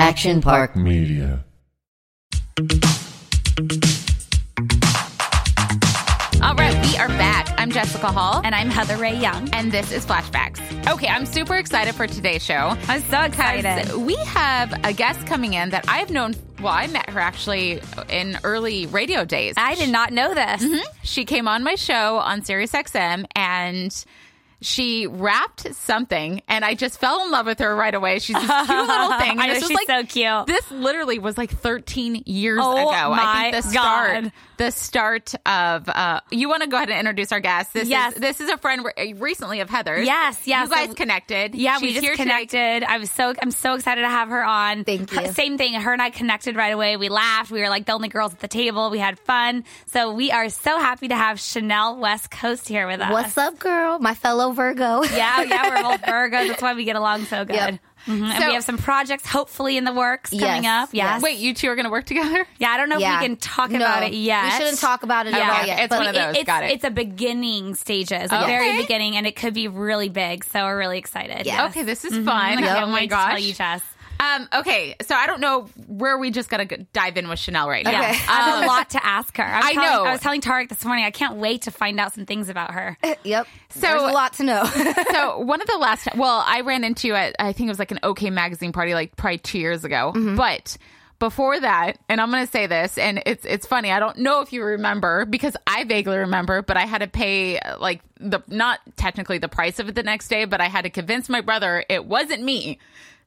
Action Park. Media. All right, we are back. I'm Jessica Hall. And I'm Heather Rae Young. And this is Flashbacks. Okay, I'm super excited for today's show. I'm so excited. We have a guest coming in that I've known. Well, I met her actually in early radio days. I did not know this. Mm-hmm. She came on my show on Sirius XM and she wrapped something and I just fell in love with her right away. She's this cute little thing. And I know, she's like, so cute. This literally was like 13 years Oh ago. I my think the start, God. The start of, uh, you want to go ahead and introduce our guest. This Yes. is, this is a friend re- recently of Heather's. Yes, yes. You guys So- connected. Yeah, we She's just here today. connected. I was so I'm so excited to have her on. Thank you. Same thing. Her and I connected right away. We laughed. We were like the only girls at the table. We had fun. So we are so happy to have Chanel West Coast here with us. What's up, girl? My fellow Virgo. Yeah, yeah, we're both Virgos. That's why we get along so good. Yep. Mhm. And we have some projects hopefully in the works coming Yes, up. Yes. yes. Wait, you two are going to work together? Yeah, I don't know Yeah. if we can talk No, about it yet. We shouldn't talk about it Okay, at all yet. it's but one of those. It's, Got it. it's a beginning stages, a Okay. very beginning, and it could be really big. So we're really excited. Yeah. Okay, this is Mhm. fun. I Oh can't my wait to gosh. tell you, Jess. Um, okay, so I don't know where we just got to dive in with Chanel right now. Yeah, Okay. I have a lot to ask her. I, I telling, know. I was telling Tarek this morning. I can't wait to find out some things about her. yep. So- There's a lot to know. so one of the last well i ran into you at i think it was like an okay magazine party like probably two years ago but before that and i'm gonna say this and it's it's funny i don't know if you remember because i vaguely remember but i had to pay like the not technically the price of it the next day but i had to convince my brother it wasn't me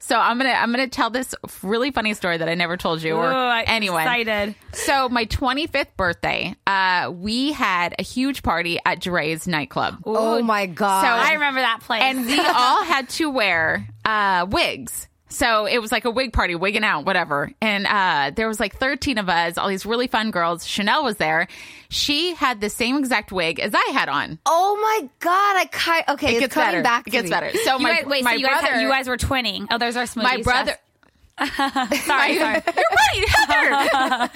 so i'm gonna i'm gonna tell this really funny story that i never told you or Ooh, anyone excited. so my 25th birthday uh we had a huge party at Drai's nightclub oh my god. So- I remember that place. and we all had to wear uh, wigs. So it was like a wig party, wigging out, whatever. And uh, there was like 13 of us, all these really fun girls. Chanel was there. She had the same exact wig as I had on. oh my god. I ki- okay. It it's gets coming better. back. it to gets me. better. So you my, guys, wait, my so you guys, brother, had- you guys were twinning. Oh, there's our smoothies. my brother. Jess. sorry, sorry. You're right, Heather.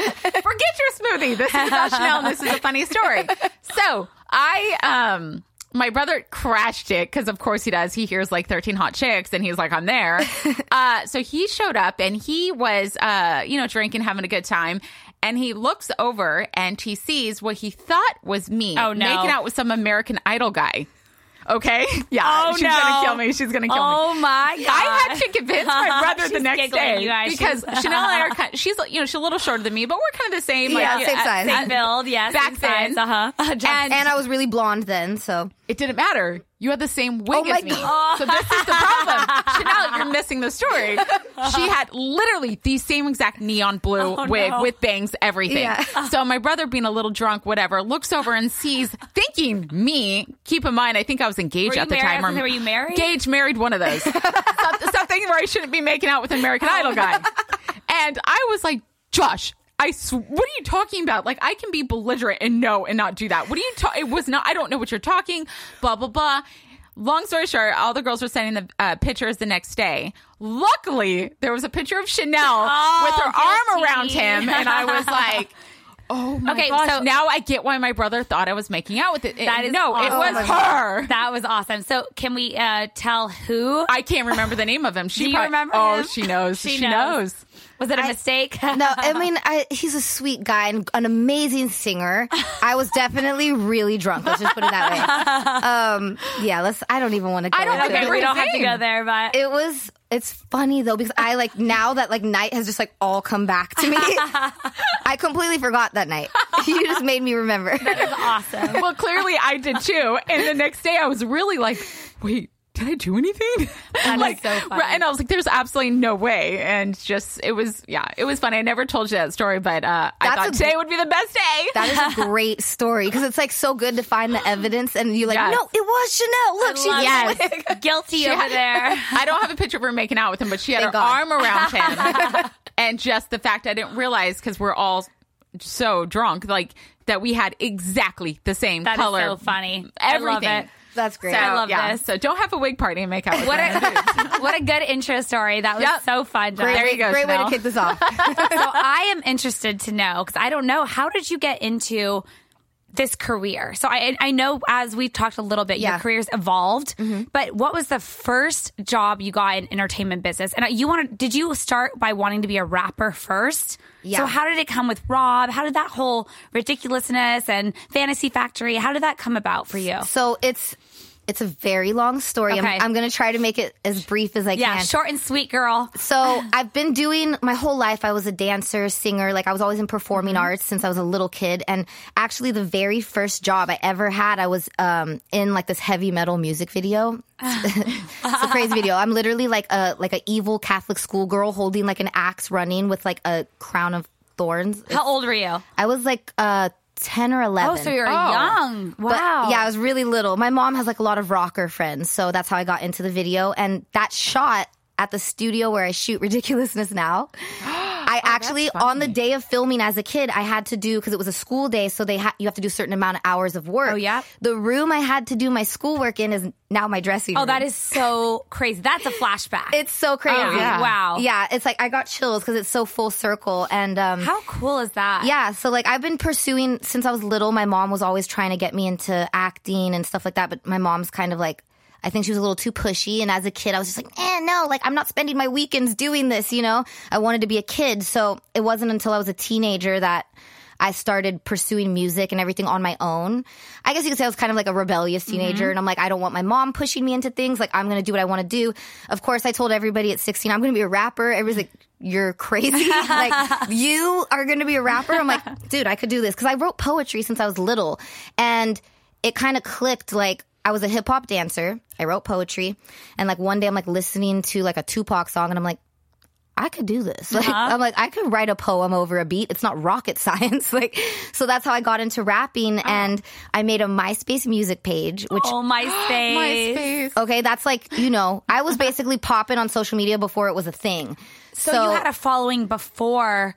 Forget your smoothie. This is about Chanel, and this is a funny story. So I, um, my brother crashed it because, of course, he does. He hears like 13 hot chicks, and he's like, "I'm there." uh, so he showed up, and he was, uh, you know, drinking, having a good time. And he looks over and he sees what he thought was me Oh, no. making out with some American Idol guy. Okay, yeah, Oh, she's no. gonna kill me. She's gonna kill me. Oh my god! I had to convince my brother the next day you guys. because Chanel and I are kind. She's you know she's a little shorter than me, but we're kind of the same. Yeah, like, same size. Same build, yes. Back same size, then. uh-huh. And, And I was really blonde then, so it didn't matter. You had the same wig Oh as me, God. so this is the problem. Chanel, you're missing the story. She had literally the same exact neon blue Oh, wig no. with bangs, everything. Yeah. So my brother, being a little drunk, whatever, looks over and sees, thinking me. Keep in mind, I think I was engaged at the married? Time. was were you married? Engaged, married, one of those. Something where I shouldn't be making out with an American Idol guy. And I was like, Josh. I sw- what are you talking about? Like I can be belligerent and no and not do that. What are you ta- It was not. I don't know what you're talking. Blah blah blah. Long story short, all the girls were sending the uh, pictures the next day. Luckily, there was a picture of Chanel Oh, with her arm around him, and I was like, "Oh my Okay, gosh!" so- now I get why my brother thought I was making out with it. That is no, it was Oh my God. her. That was awesome. So, can we uh, tell who? I can't remember the name of him. She Do you prob- remember Oh, him? she knows. She She, knows. knows. Was it a mistake? no. I mean, I, he's a sweet guy and an amazing singer. I was definitely really drunk. Let's just put it that way. Um, yeah. Let's. I don't even want to. Go I don't think it. I we don't have to go there, but It was. It's funny though because I like now that like night has just like all come back to me. I completely forgot that night. You just made me remember. it's awesome. Well, clearly I did too. And the next day I was really like, wait, did I do anything? That is like, so funny. and I was like, there's absolutely no way. And just, it was, yeah, it was funny. I never told you that story, but uh, I thought a- today would be the best day. That is a great story because it's like so good to find the evidence and you're like, Yes. no, it was Chanel. Look, she yes. it. Guilty She over had- there. I don't have a picture of her making out with him, but she had Thank her God. arm around him. and just the fact I didn't realize because we're all so drunk, like that we had exactly the same That color. so funny. I love Everything. It. That's great. So, I love yeah. this. So don't have a wig party and make out with What a, what a good intro story. That was Yep. so fun. Great, There you go, great way to kick this off. so I am interested to know because I don't know how did you get into this career? So I I know as we've talked a little bit, your Yeah. Mm-hmm. career's evolved. But what was the first job you got in entertainment business? And you wanted did you start by wanting to be a rapper first? Yeah. So how did it come with Rob? How did that whole ridiculousness and fantasy factory? How did that come about for you? So it's it's a very long story. Okay. I'm, I'm going to try to make it as brief as I Yeah, can. Yeah, short and sweet, girl. So I've been doing my whole life. I was a dancer, singer. Like I was always in performing Mm-hmm. arts since I was a little kid. And actually, the very first job I ever had, I was um, in like this heavy metal music video. it's a crazy video. I'm literally like a like an evil Catholic schoolgirl holding like an axe, running with like a crown of thorns. How old were you? I was like uh, ten or eleven. Oh, so you're Oh. young. But, Wow. yeah, I was really little. My mom has like a lot of rocker friends, so that's how I got into the video. And that shot at the studio where I shoot Ridiculousness Now, I actually on the day of filming as a kid, I had to do because it was a school day, so they ha- you have to do a certain amount of hours of work. Oh, yeah? The room I had to do my schoolwork in is now my dressing room. Oh, that is so crazy. That's a flashback. It's so crazy. Oh, yeah. Wow. Yeah, it's like I got chills because it's so full circle and um How cool is that? yeah, so like I've been pursuing since I was little. My mom was always trying to get me into acting and stuff like that, but my mom's kind of like I think she was a little too pushy. And as a kid, I was just like, eh, no, like I'm not spending my weekends doing this, you know? I wanted to be a kid. So it wasn't until I was a teenager that I started pursuing music and everything on my own. I guess you could say I was kind of like a rebellious teenager. And I'm like, I don't want my mom pushing me into things. Like, I'm going to do what I want to do. Of course, I told everybody at 16, I'm going to be a rapper. Everybody's like, you're crazy. like, you are going to be a rapper? I'm like, dude, I could do this. Cause I wrote poetry since I was little. And it kind of clicked. Like, I was a hip hop dancer. I wrote poetry. And like one day I'm like listening to like a Tupac song and I'm like, I could do this. Like, uh-huh. I'm like, I could write a poem over a beat. It's not rocket science. Like, so that's how I got into rapping. Uh-huh. And I made a MySpace music page, which Oh, MySpace. MySpace. Okay, that's like, you know, I was basically popping on social media before it was a thing. So, you had a following before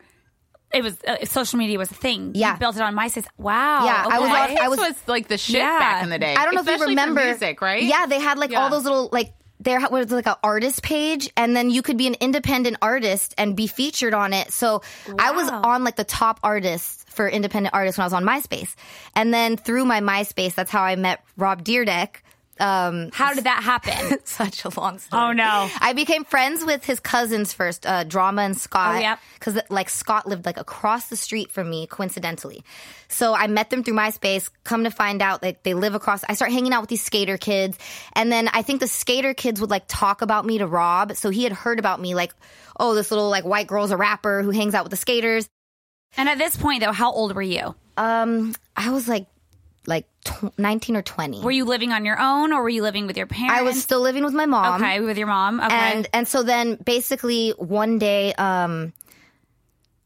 it was uh, social media was a thing. Yeah. You built it on MySpace. Wow. Yeah, I was on- MySpace I was, was- like the shit Yeah. back in the day. I don't know if you Especially for remember music, right? Yeah, they had like Yeah. all those little like there was like an artist page, and then you could be an independent artist and be featured on it. So I was on like the top artists for independent artists when I was on MySpace, and then through my MySpace, that's how I met Rob Dyrdek. Um, How did that happen? such a long story. Oh, no. I became friends with his cousins first, uh, Drama and Scott. Oh, yep. Because like Scott lived like across the street from me, coincidentally. So I met them through MySpace. Come to find out, like they live across. I start hanging out with these skater kids, and then I think the skater kids would like talk about me to Rob. So he had heard about me, like, oh, this little like white girl's a rapper who hangs out with the skaters. and at this point, though, how old were you? Um, I was like, like tw- nineteen or twenty. Were you living on your own or were you living with your parents? I was still living with my mom. okay with your mom. Okay. and and so then basically one day um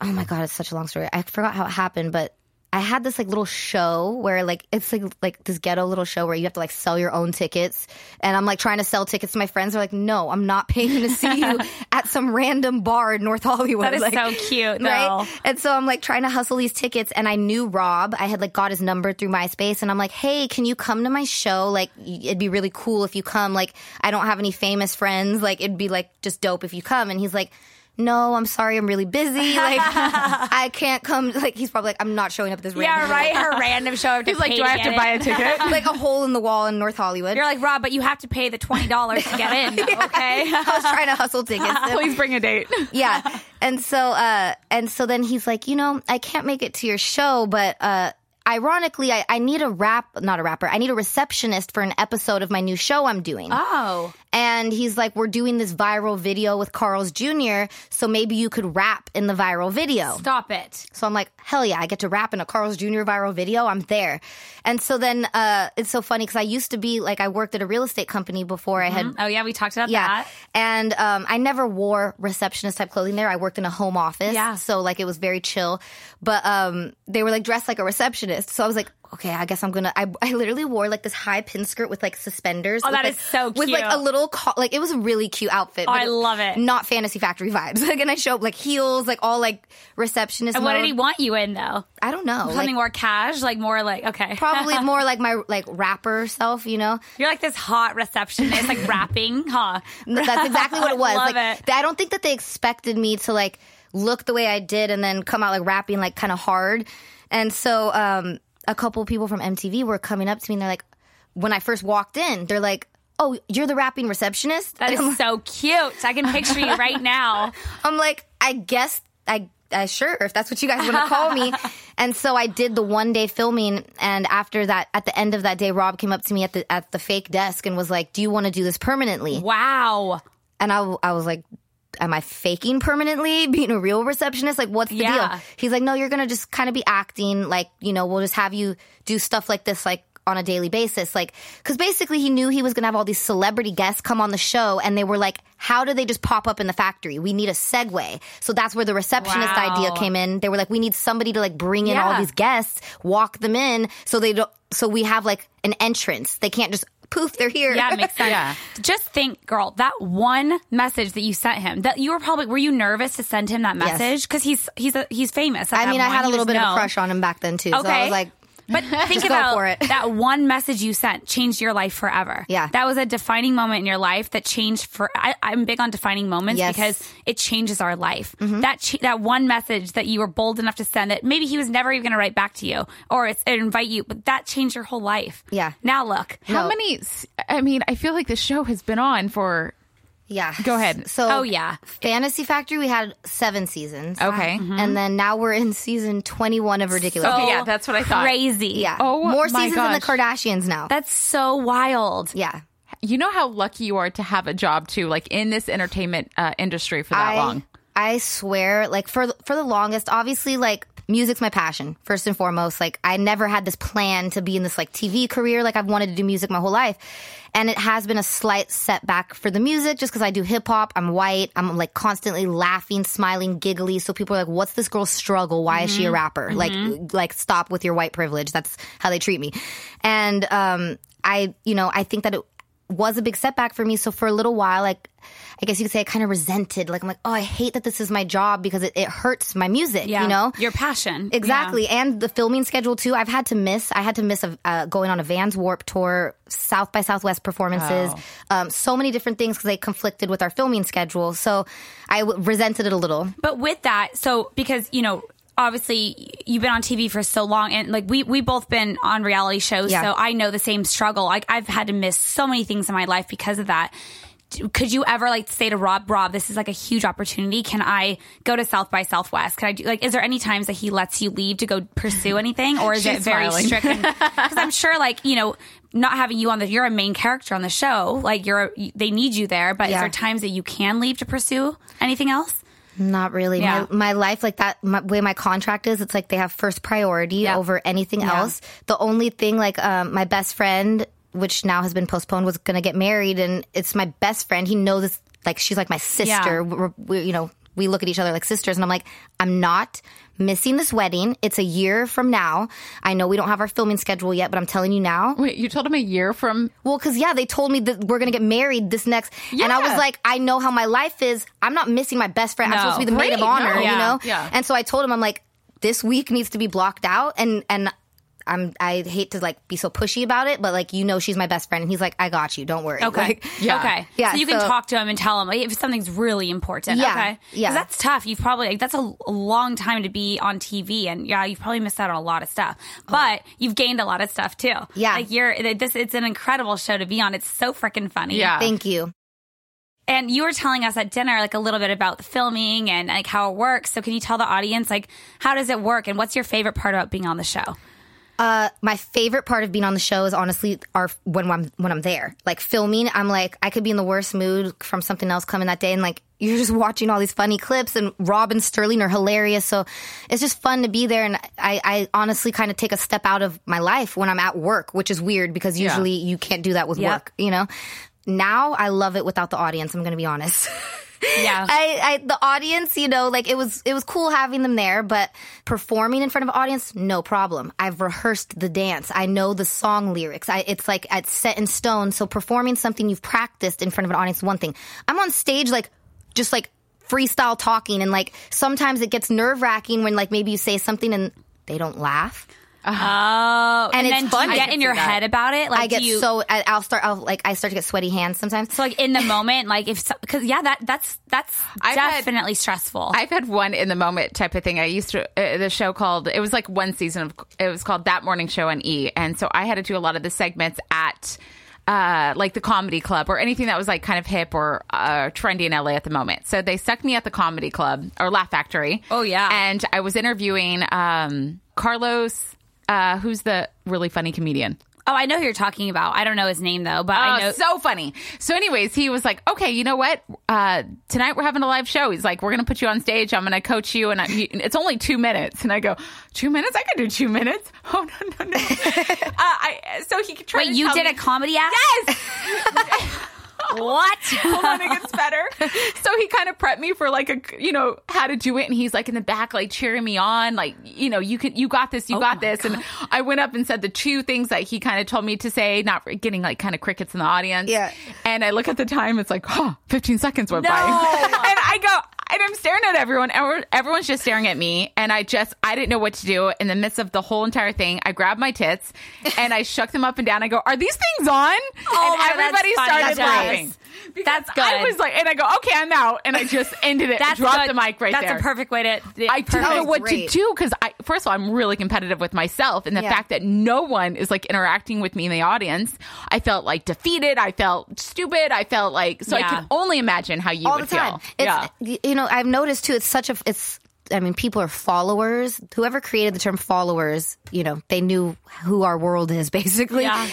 oh my god it's such a long story i forgot how it happened but i had this like little show where like it's like like this ghetto little show where you have to like sell your own tickets and i'm like trying to sell tickets to my friends they're like no i'm not paying to see you at some random bar in north hollywood that is like, so cute, though. Right? And so I'm like trying to hustle these tickets and I knew Rob. I had like got his number through MySpace and I'm like, "Hey, can you come to my show? Like it'd be really cool if you come. Like I don't have any famous friends. Like it'd be like just dope if you come." And he's like, "No, I'm sorry. I'm really busy. Like I can't come." Like he's probably like, "I'm not showing up at this Yeah, random right. Her random show. He's like, do I have to buy a ticket? like a hole in the wall in North Hollywood." You're like Rob, but you have to pay the twenty dollars to get in. Okay. I was trying to hustle tickets. Please bring a date. yeah. And so uh and so then he's like, you know, I can't make it to your show, but uh ironically I, I need a rap not a rapper, I need a receptionist for an episode of my new show I'm doing. Oh. And he's like, We're doing this viral video with Carl's Jr., so maybe you could rap in the viral video. Stop it. So I'm like, hell yeah, I get to rap in a Carl's Jr. viral video. I'm there. And so then uh, it's so funny because I used to be like, I worked at a real estate company before I had Oh yeah, we talked about yeah. that. And um, I never wore receptionist type clothing there. I worked in a home office. Yeah. So like it was very chill. But um, they were like dressed like a receptionist. So I was like, okay, I guess I'm gonna. I, I literally wore like this high pin skirt with like suspenders. Oh, with, that like, is so With like a little co- like it was a really cute outfit. Oh, I love it. Not Fantasy Factory vibes. Like and I show up like heels, like all like receptionist. And what mode. did he want you in though? I don't know. Something Like, more cash, like more like okay. probably more like my like rapper self. You know. You're like this hot receptionist, like rapping, huh? That's exactly what it was. Love like, it. I don't think that they expected me to like look the way I did and then come out like rapping like kind of hard. And so, um, a couple people from MTV were coming up to me and they're like, when I first walked in, they're like, "Oh, you're the rapping receptionist." That is so cute. I can picture you right now. I'm like, I guess I. I sure if that's what you guys want to call me. and so I did the one day filming, and after that, at the end of that day, Rob came up to me at the at the fake desk and was like, "Do you want to do this permanently?" Wow. And I, I was like, am I faking permanently being a real receptionist? Like, what's the Yeah. deal? He's like, no, you're going to just kind of be acting like, you know, we'll just have you do stuff like this, like, on a daily basis. Like, cause basically he knew he was gonna have all these celebrity guests come on the show and they were like, how do they just pop up in the factory? We need a segue. So that's where the receptionist Wow. idea came in. They were like, we need somebody to like bring in all these guests, walk them in so they don't, so we have like an entrance. They can't just poof, they're here. Yeah, it makes sense. Yeah. Just think, girl, that one message that you sent him, that you were probably were you nervous to send him that message because he's he's a, he's famous. I mean, I had a little was bit of a crush on him back then too. So I Okay. was like, But think Just go about for it. that one message you sent changed your life forever. Yeah. That was a defining moment in your life that changed for, I, I'm big on defining moments Yes. Mm-hmm. because it changes our life. That, ch- that one message that you were bold enough to send that maybe he was never even going to write back to you or it's, or invite you, but that changed your whole life. Yeah. Now look. How No. many? I mean, I feel like the show has been on for. Yeah. Go ahead. So, Oh, yeah. Fantasy Factory, we had seven seasons. Okay. And then now we're in season 21 of Ridiculous. Okay, yeah, that's what I thought. Crazy. Yeah. Oh, More seasons than the. Kardashians now. That's so wild. yeah. You know how lucky you are to have a job too, like in this entertainment uh, industry for that I, long. I swear, like for for the longest, obviously, like music's my passion first and foremost. Like I never had this plan to be in this like TV career. Like I've wanted to do music my whole life, and it has been a slight setback for the music just because I do hip hop. I'm white. I'm like constantly laughing, smiling, giggly. So people are like, "What's this girl's struggle? Why is she a mm-hmm. rapper?" Like, mm-hmm. uh, like stop with your white privilege. That's how they treat me, and um, I, you know, I think that it was a big setback for me. So for a little while, like, I guess you could say I kind of resented. Like, I'm like, oh, I hate that this is my job because it, it hurts my music, Yeah. you know? Your passion. Exactly. And the filming schedule too. I've had to miss, I had to miss a, uh, going on a Vans Warp tour, South by Southwest performances, um, so many different things because they conflicted with our filming schedule. So I w- resented it a little. But with that, so because you know, obviously you've been on TV for so long, and like we we both been on reality shows, Yeah. so I know the same struggle. Like I've had to miss so many things in my life because of that. Could you ever like say to Rob, Rob, this is like a huge opportunity. Can I go to South by Southwest? Can I do like? Is there any times that he lets you leave to go pursue anything, or is it very smiling. strict? Because I'm sure, like you know, not having you on the, you're a main character on the show. Like you're, they need you there. But is there times that you can leave to pursue anything else? Not really. Yeah. My, my life, like that, my, way my contract is, it's like they have first priority Yeah. over anything else. The only thing, like, um, my best friend, which now has been postponed, was going to get married, and it's my best friend. He knows this, like, she's like my sister. Yeah. We're, we you know, we look at each other like sisters, and I'm like, I'm not missing this wedding. It's a year from now. I know we don't have our filming schedule yet, but I'm telling you now. Wait, you told him a year from? Well, because yeah, they told me that we're gonna get married this next, and I was like, I know how my life is. I'm not missing my best friend. I'm supposed to be the maid of honor, No. you know. Yeah. And so I told him, I'm like, this week needs to be blocked out, and and I'm I hate to like be so pushy about it, but like you know, she's my best friend, and he's like, I got you, don't worry. Okay. Like, Yeah. Okay. Yeah, So you can so- talk to him and tell him like, if something's really important. Yeah, Okay. 'Cause yeah. that's tough. You've probably like, that's a, a long time to be on TV, and yeah, you've probably missed out on a lot of stuff. Oh. But you've gained a lot of stuff too. Oh. Yeah. Like you're this. It's an incredible show to be on. It's so freaking funny. Yeah. Thank you. And you were telling us at dinner like a little bit about the filming and like how it works. So can you tell the audience like how does it work and what's your favorite part about being on the show? Uh, my favorite part of being on the show is honestly are when I'm when I'm there, like filming. I'm like I could be in the worst mood from something else coming that day, and like you're just watching all these funny clips, and Rob and Sterling are hilarious. So it's just fun to be there, and I, I honestly kind of take a step out of my life when I'm at work, which is weird because Yeah. usually you can't do that with work, you know. Now I love it without the audience. I'm going to be honest. Yeah. I, I the audience, you know, like it was it was cool having them there, but performing in front of an audience, no problem. I've rehearsed the dance. I know the song lyrics. I, it's like it's set in stone. So performing something you've practiced in front of an audience, one thing. I'm on stage like just like freestyle talking, and like sometimes it gets nerve wracking when like maybe you say something and they don't laugh. Oh, and, it's then fun. do you get in your head about it? Like I get do you, so I, I'll start. I'll like I start to get sweaty hands sometimes. so like in the moment, like if because yeah, that that's that's I've had- definitely stressful. I've had one in the moment type of thing. I used to uh, the show called it was like one season of it was called that morning show on E, and so I had to do a lot of the segments at uh, like the comedy club or anything that was like kind of hip or uh, trendy in LA at the moment. So they stuck me at the comedy club or Laugh Factory. Oh, yeah. and I was interviewing um, Carlos, uh, who's the really funny comedian. oh, I know who you're talking about. I don't know his name though, but I know. Oh, so funny. So, anyways, he was like, "Okay, you know what? Uh, tonight we're having a live show." He's like, "We're gonna put you on stage. I'm gonna coach you, and I, you, it's only two minutes." And I go, two minutes? I can do two minutes." Oh no, no, no. uh, I so he tried. Wait, to you did me- a comedy act? Yes. What? Hold on, it gets better. So he kind of prepped me for like a, you know, how to do it, and he's like in the back, like cheering me on, like you know, you can, you got this, you got this. And I went up and said the two things that he kind of told me to say, not getting like kind of crickets in the audience. Yeah. And I look at the time, it's like, oh, 15 seconds went No. by, and I go. And I'm staring at everyone. and Everyone's just staring at me. And I just, I didn't know what to do. In the midst of the whole entire thing, I grabbed my tits and I shook them up and down. I go, Are these things on? Oh and everybody started laughing. Nice. Because That's good. I was like, and I go, okay, I'm out, and I just ended it. That's dropped good. the mic right That's there. That's a perfect way to. I didn't know what Great. to do because I, first of all, I'm really competitive with myself, and the Yeah. fact that no one is like interacting with me in the audience, I felt like defeated. I felt stupid. I felt like so. I can only imagine how you all would the time. feel. It's, yeah. You know, I've noticed too. It's such a. It's. I mean, people are followers. Whoever created the term followers, you know, they knew who our world is. Basically, Yeah.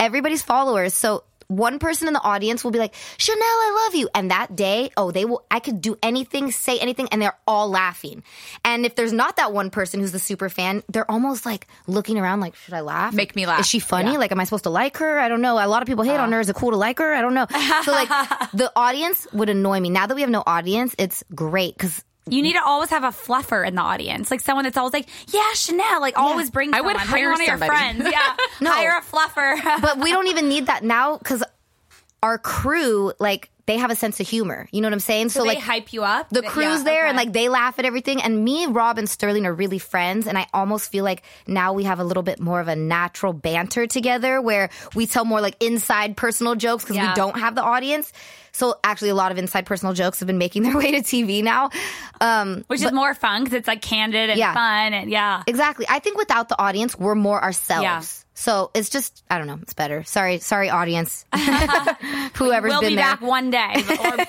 everybody's followers. So one person in the audience will be like, Chanel, I love you. And that day, oh, they will, I could do anything, say anything, and they're all laughing. And if there's not that one person who's the super fan, they're almost like looking around like, should I laugh? Make me laugh. Is she funny? Yeah. Like, am I supposed to like her? I don't know. A lot of people hate on oh. her. Is it cool to like her? I don't know. So like, the audience would annoy me. Now that we have no audience, it's great because You need to always have a fluffer in the audience, like someone that's always like, "Yeah, Chanel." Like always bring. I would someone. Bring hire one of your somebody. friends. Yeah, No. hire a fluffer. but we don't even need that now because our crew, like, they have a sense of humor. You know what I'm saying? so so they like, hype you up. the crew's yeah, there and like they laugh at everything and me rob and sterling are really friends and i almost feel like now we have a little bit more of a natural banter together where we tell more like inside personal jokes because Yeah. we don't have the audience so actually a lot of inside personal jokes have been making their way to tv now um which is more fun because it's like candid and Yeah. fun and yeah. exactly i think without the audience we're more ourselves. So it's just i don't know it's better sorry sorry audience whoever's We'll been be there back one day,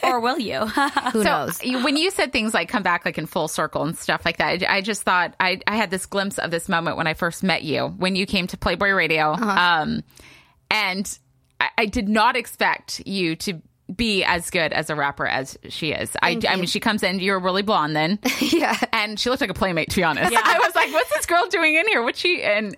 or, or will you? who So knows when you said things like come back like in full circle and stuff like that, I I just thought I, I had this glimpse of this moment when I first met you when you came to Playboy Radio, Uh-huh. um, and I, I did not expect you to be as good as a rapper as she is. I, I mean, she comes in, you're really blonde then, yeah and she looked like a playmate. To be honest, Yeah. I was like, "What's this girl doing in here? What's she?" And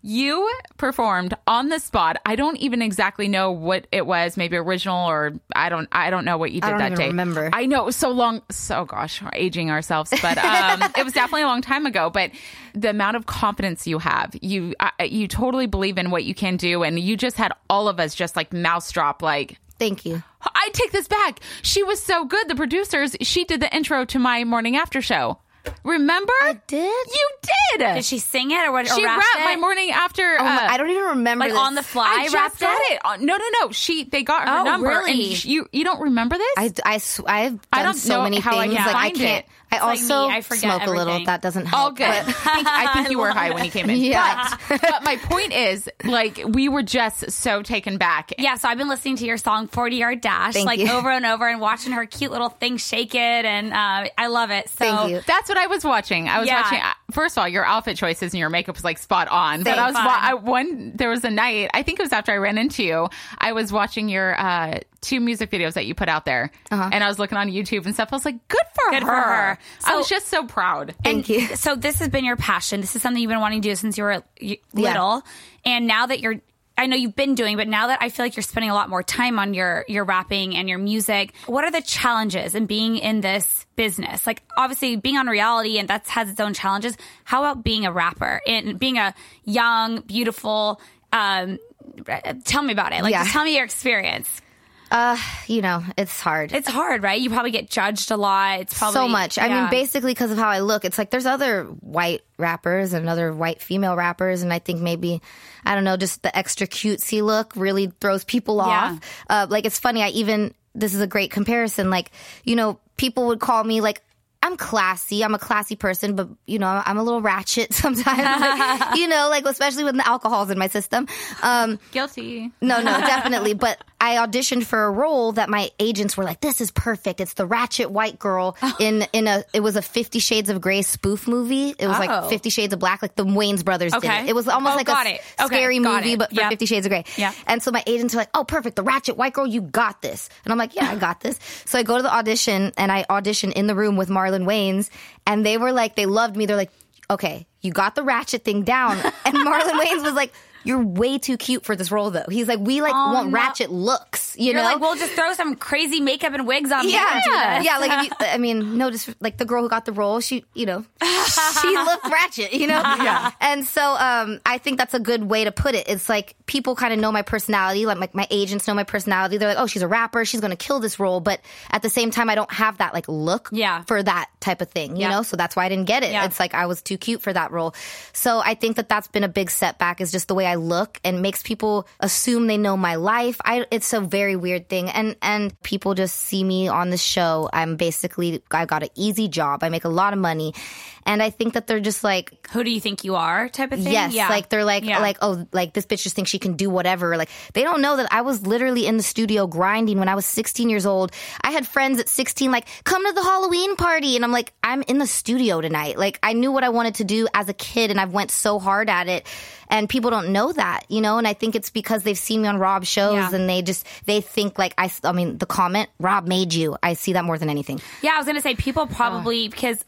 you performed on the spot. I don't even exactly know what it was. Maybe original or I don't. I don't know what you did don't that even day. remember. I know it was so long. So gosh, we're aging ourselves, but um, it was definitely a long time ago. But the amount of confidence you have, you I, you totally believe in what you can do, and you just had all of us just like mouse drop like. thank you I take this back. She was so good. The producers, she did the intro to my morning after show. Remember? I did? You did. Did she sing it or what? she or rapped rapped my morning after. Oh my- uh, I don't even remember like this. on the fly. I just rapped said it. Uh, No, no, no. She they got her Oh, number. really? And sh- you you don't remember this? I, I, sw- I've done I don't so know many how I things. can like I can't. it. I It's like also me, I smoke a little. everything. That doesn't help. all good. I think, I think you were high when you came in. Yeah. But, but my point is, like, we were just so taken back. Yeah, so I've been listening to your song 40 Yard Dash Thank like you. over and over and watching her cute little thing shake it and uh, I love it. So Thank you. That's what I was watching. I was Yeah. watching. uh, First of all, your outfit choices and your makeup was like spot on. But I was wa- I, one. There was a night. I think it was after I ran into you. I was watching your uh, two music videos that you put out there, and I was looking on YouTube and stuff. I was like, good for Good her. for her. I was just so proud. Thank you. So this has been your passion. This is something you've been wanting to do since you were y- little. And now that you're I know you've been doing, but now that I feel like you're spending a lot more time on your your rapping and your music, what are the challenges in being in this business? Like obviously being on reality and that has its own challenges. How about being a rapper and being a young, beautiful um tell me about it. Like Yeah. just tell me your experience. You know, it's hard. It's hard, right? You probably get judged a lot. It's probably so much. I mean, basically because of how I look. It's like there's other white rappers and other white female rappers, and I think maybe I don't know, just the extra cutesy look really throws people Yeah. off. Uh, like it's funny. I even this is a great comparison. Like you know, people would call me like. I'm classy. I'm a classy person, but you know, I'm a little ratchet sometimes. Like, you know, like especially when the alcohol's in my system. Um, Guilty. no, no, definitely. But I auditioned for a role that my agents were like, "This is perfect. It's the ratchet white girl oh. in in a. It was a Fifty Shades of Grey spoof movie. It was Oh. like Fifty Shades of Black, like the Wayans brothers did it. It was almost Oh, like a it. s- Okay, scary movie, it. but for Yep. Fifty Shades of Grey. Yeah. And so my agents were like, "Oh, perfect. The ratchet white girl. You got this." And I'm like, "Yeah, I got this." So I go to the audition and I audition in the room with Marlon Wayans, and they were like, they loved me. They're like, "Okay, you got the ratchet thing down." And Marlon Wayans was like. You're way too cute for this role, though. He's like, we like Oh, want no. ratchet looks, you You're know? like, we'll just throw some crazy makeup and wigs on me yeah, and do this. yeah. Like, you, I mean, notice, like the girl who got the role, she, you know, she looked ratchet, you know. Yeah. And so, um, I think that's a good way to put it. It's like people kind of know my personality. Like, my, my agents know my personality. They're like, oh, she's a rapper. She's going to kill this role. But at the same time, I don't have that like look Yeah. for that type of thing, you Yeah. know. So that's why I didn't get it. Yeah. It's like I was too cute for that role. So I think that that's been a big setback. Is just the way I look and makes people assume they know my life. I it's a very weird thing, and and people just see me on the show. I'm basically I got an easy job. I make a lot of money, and I think that they're just like Who do you think you are? Type of thing. Yes, Yeah. like they're like Yeah. like oh like this bitch just thinks she can do whatever. Like they don't know that I was literally in the studio grinding when I was 16 years old. I had friends at 16 like come to the Halloween party and I'm like I'm in the studio tonight. Like I knew what I wanted to do as a kid and I've went so hard at it and people don't know that, you know, and I think it's because they've seen me on Rob's shows Yeah. and they just they think like I I mean the comment Rob made you. I see that more than anything. Yeah, I was gonna say people probably because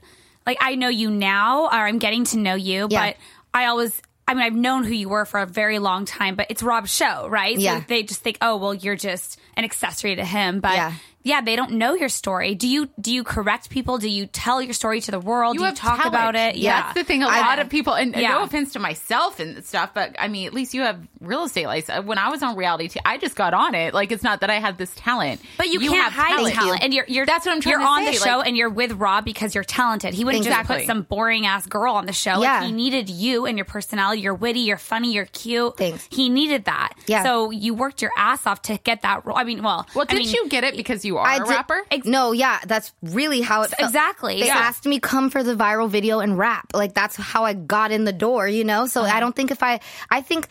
like I know you now or I'm getting to know you, Yeah. but I always I mean I've known who you were for a very long time, but it's Rob's show, right? Yeah. So they just think, oh well, you're just an accessory to him, but. Yeah. Yeah. they don't know your story. Do you do you correct people? Do you tell your story to the world? do you talk talent. about it? Yeah, That's the thing. A I- lot of people, and Yeah. no offense to myself and stuff, but I mean, at least you have real estate license. Uh, when I was on reality, t- I just got on it. Like, it's not that I had this talent, But you, can't have hide talent. talent. And you're, you're That's what I'm trying. You're on say, the show like- and you're with Rob because you're talented. He wouldn't just put some boring ass girl on the show. Yeah. Like he needed you and your personality. You're witty. You're funny. You're cute. Thanks. He needed that. Yeah. So you worked your ass off to get that role. I mean, well, Well, I did mean, you get it because you are a did- rapper? no, yeah, that's really how it felt. Exactly, They yeah. asked me come for the viral video and rap. Like that's how I got in the door, you know. So Uh-huh. I don't think if I, I think.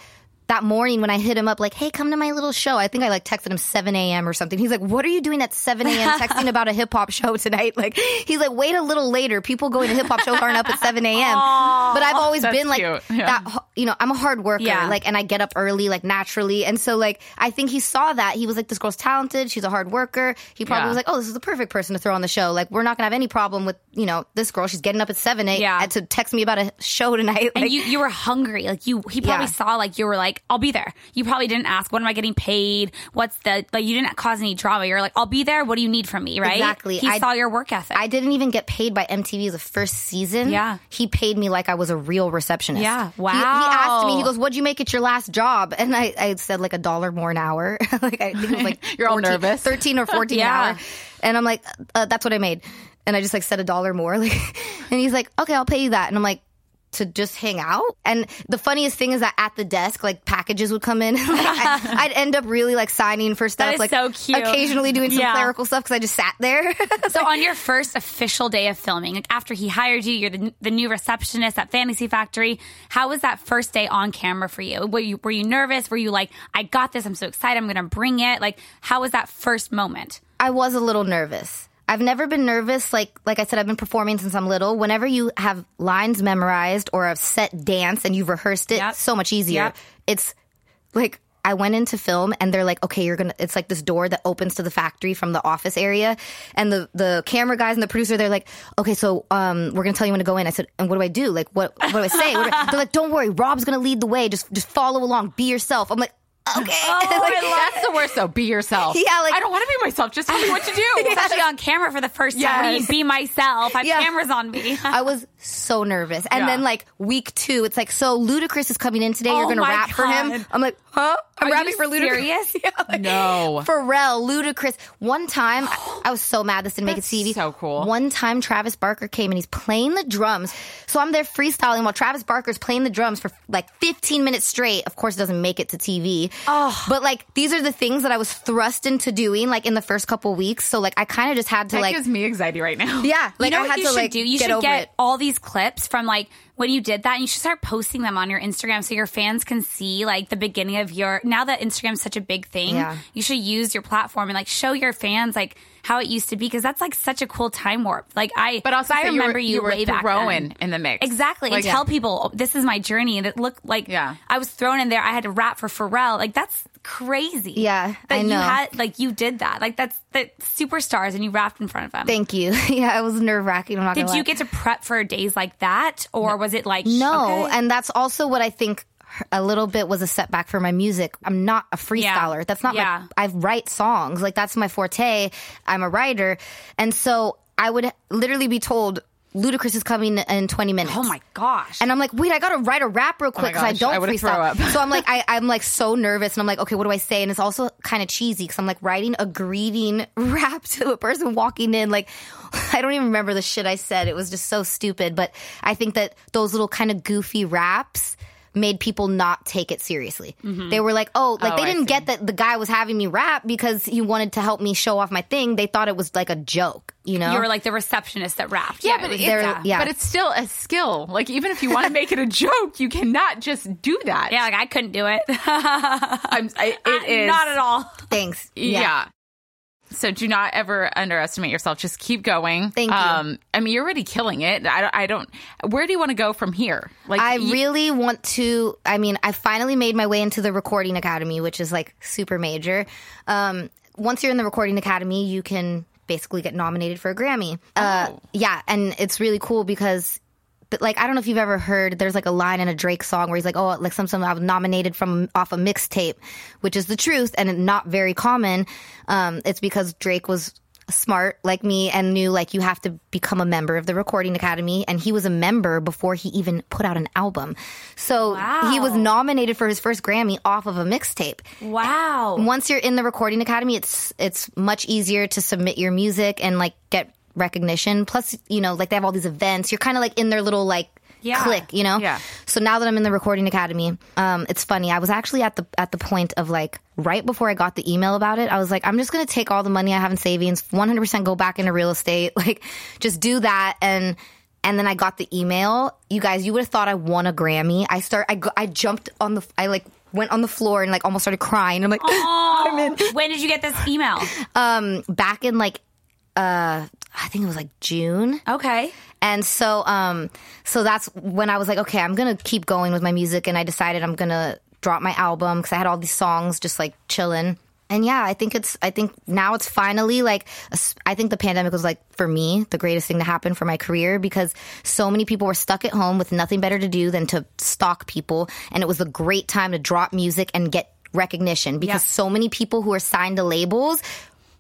That morning when I hit him up, like, hey, come to my little show. I think I like texted him 7 a.m. or something. He's like, what are you doing at 7 a.m. texting about a hip hop show tonight? Like, he's like, wait a little later. People going to hip hop shows aren't up at 7 a.m. But I've always been like. Yeah. that, you know, I'm a hard worker. Yeah. Like, and I get up early, like naturally. And so, like, I think he saw that. He was like, this girl's talented. She's a hard worker. He probably Yeah. was like, oh, this is the perfect person to throw on the show. Like, we're not gonna have any problem with, you know, this girl. She's getting up at seven, a.m. Yeah. to text me about a show tonight. And you, you were hungry. Like you, he probably saw like you were like, I'll be there. You probably didn't ask, what am I getting paid? What's the, like you didn't cause any drama. You're like, I'll be there. What do you need from me? Right? Exactly. He I- saw your work ethic. I didn't even get paid by MTV the first season. Yeah. He paid me like I was a real receptionist. Yeah. He- He, asked me, he goes, What'd you make at your last job? And I, I said like a dollar more an hour. like I think it was like You're all nervous. 13 or 14 Yeah. an hour. And I'm like, uh, That's what I made. And I just like said a dollar more. Like, and he's like, Okay, I'll pay you that. And I'm like, to just hang out. And the funniest thing is that at the desk, like packages would come in. like, I, I'd end up really like signing for stuff. like so cute. occasionally doing some Yeah. clerical stuff because I just sat there. So on your first official day of filming, like after he hired you, you're the, the new receptionist at Fantasy Factory. How was that first day on camera for you? Were you were you nervous? Were you like, I got this. I'm so excited. I'm going to bring it. Like, how was that first moment? I was a little nervous. I've never been nervous. Like like I said, I've been performing since I'm little. Whenever you have lines memorized or a set dance and you've rehearsed it, Yep. so much easier. Yep. It's like I went into film and they're like, okay, you're gonna. It's like this door that opens to the factory from the office area, and the the camera guys and the producer, they're like, okay, so um, we're gonna tell you when to go in. I said, and what do I do? Like, what what do I say? Do I-" they're like, don't worry, Rob's gonna lead the way. Just just follow along, be yourself. I'm like, okay. Oh, like, That's the worst though. Be yourself. Yeah, like- I don't want to be myself. Just tell me what to do. Especially on camera for the first time. What do be myself? I have Yeah. cameras on me. I was so nervous. And Yeah. then like week two, it's like, so Ludacris is coming in today. You're Oh going to my rap for him. I'm like, huh? I'm Are rapping you for Ludacris. serious? yeah, like, No. Pharrell, Ludacris. One time, I, I was so mad this didn't make it That's TV. so cool. One time, Travis Barker came and he's playing the drums. So I'm there freestyling while Travis Barker's playing the drums for like 15 minutes straight. Of course, it doesn't make it to TV. Oh. But like, these are the things that I was thrust into doing like in the first couple weeks. So like, I kind of just had to That like, gives me anxiety right now. yeah, like you know I what had you to like do? You get should over get it. all these clips from like when you did that, and you should start posting them on your Instagram so your fans can see like the beginning of your. Now that Instagram's such a big thing, Yeah. you should use your platform and like show your fans like how it used to be because that's like such a cool time warp. Like I, But also, I say you were- remember you, you were way thrown then. in the mix. Exactly, Like- and tell people oh, this is my journey, and it looked like Yeah. I was thrown in there. I had to rap for Pharrell. Like that's crazy. Yeah, that I you know. had like you did that. Like that's the superstars, and you rapped in front of them. Thank you. yeah, it was nerve wracking. Did gonna you lie. get to prep for days like that, or was it like No, okay. and that's also what I think a little bit was a setback for my music. I'm not a freestyler. That's not Yeah. my I write songs. Like that's my forte. I'm a writer. And so I would literally be told Ludacris is coming in 20 minutes. oh my gosh, And I'm like, wait, I gotta write a rap real oh quick because I don't I freestyle. up. so I'm like, I, I'm like so nervous, and I'm like, okay, what do I say? And it's also kind of cheesy because I'm like writing a greeting rap to a person walking in. Like, I don't even remember the shit I said. It was just so stupid. But I think that those little kind of goofy raps made people not take it seriously. Mm-hmm. They were like, oh, like Oh, they didn't get that the guy was having me rap because he wanted to help me show off my thing. They thought it was like a joke, you know? you were like the receptionist that rapped. Yeah, it but was- it's, there- yeah. but it's still a skill. Like even if you want to make it a joke, you cannot just do that. yeah, like I couldn't do it. I'm, I, it is not at all. Thanks. Yeah. So do not ever underestimate yourself. Just keep going. Thank you. Um, I mean, you're already killing it. I don't. I don't where do you want to go from here? Like, I you- really want to. I mean, I finally made my way into the Recording Academy, which is like super major. Um, once you're in the Recording Academy, you can basically get nominated for a Grammy. Uh, Oh. yeah, and it's really cool because. But like I don't know if you've ever heard there's like a line in a Drake song where he's like oh like some some I was nominated from off a mixtape, which is the truth and not very common. Um, it's because Drake was smart like me and knew like you have to become a member of the recording academy and he was a member before he even put out an album so Wow. he was nominated for his first grammy off of a mixtape Wow. once you're in the recording academy it's it's much easier to submit your music and like get recognition plus you know like they have all these events you're kind of like in their little like Yeah. click you know Yeah. so now that i'm in the recording academy um it's funny i was actually at the at the point of like right before i got the email about it i was like i'm just gonna take all the money i have in savings 100% go back into real estate like just do that and and then I got the email. You guys, you would have thought I won a Grammy. I start. I go, I jumped on the. I like went on the floor and like almost started crying. I'm like, I'm in. when did you get this email? Um, back in like, uh, I think it was like June. Okay. And so, um, so that's when I was like, okay, I'm gonna keep going with my music, and I decided I'm gonna drop my album because I had all these songs just like chilling. And yeah, I think it's, I think now it's finally like, I think the pandemic was like, for me, the greatest thing to happen for my career because so many people were stuck at home with nothing better to do than to stalk people. And it was a great time to drop music and get recognition because Yeah. so many people who are signed to labels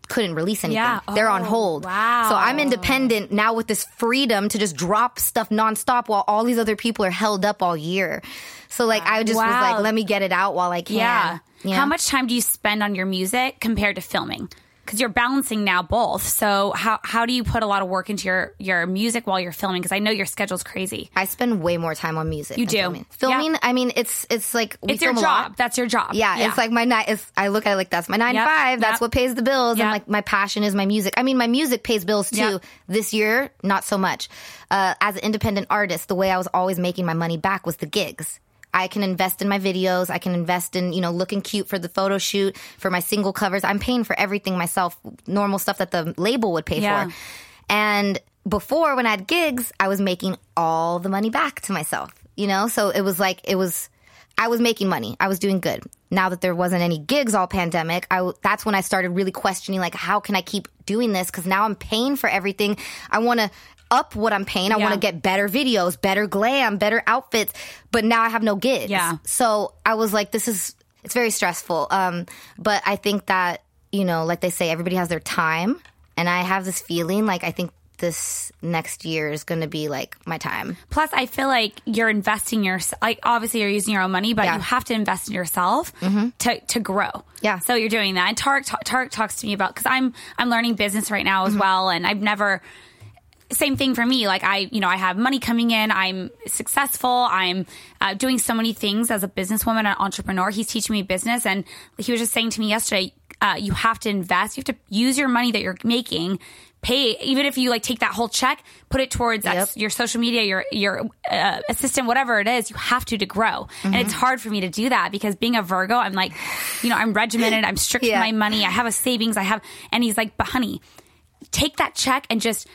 couldn't release anything. Yeah. They're on Oh, hold. wow. So I'm independent now with this freedom to just drop stuff nonstop while all these other people are held up all year. So like I just was like, let me get it out while I can. Yeah. You know? How much time do you spend on your music compared to filming? Because you're balancing now both. So how how do you put a lot of work into your your music while you're filming? Because I know your schedule's crazy. I spend way more time on music. You do? Filming, filming Yeah. I mean, it's it's like It's your film a lot. job. That's your job. Yeah, it's like my nine. It's, I look at it like that's my nine Yep, to five. That's yep. what pays the bills, Yep. and like my passion is my music. I mean, my music pays bills too. This year, not so much. Uh, as an independent artist, the way I was always making my money back was the gigs. I can invest in my videos. I can invest in you know looking cute for the photo shoot for my single covers. I'm paying for everything myself. Normal stuff that the label would pay Yeah. for. And before, when I had gigs, I was making all the money back to myself. You know, so it was like it was. I was making money. I was doing good. Now that there wasn't any gigs all pandemic, I that's when I started really questioning like how can I keep doing this cuz now I'm paying for everything. I want to up what I'm paying. I Yeah. want to get better videos, better glam, better outfits, but now I have no gigs. Yeah. So I was like this is it's very stressful. Um but I think that, you know, like they say everybody has their time and I have this feeling like I think this next year is going to be like my time. Plus, I feel like you're investing your like obviously you're using your own money, but Yeah. you have to invest in yourself to to grow. Yeah. So you're doing that. And Tarek ta- Tarek talks to me about because I'm I'm learning business right now as well, and I've never. Same thing for me. Like I, you know, I have money coming in. I'm successful. I'm uh, doing so many things as a businesswoman, an entrepreneur. He's teaching me business, and he was just saying to me yesterday, uh, you have to invest. You have to use your money that you're making. Pay even if you like take that whole check, put it towards that Yep. your social media, your your uh, assistant, whatever it is, you have to to grow. And it's Mm-hmm. hard for me to do that because being a Virgo, I'm like, you know, I'm regimented, I'm strict Yeah. with my money, I have a savings, I have, and he's like, but honey, take that check and just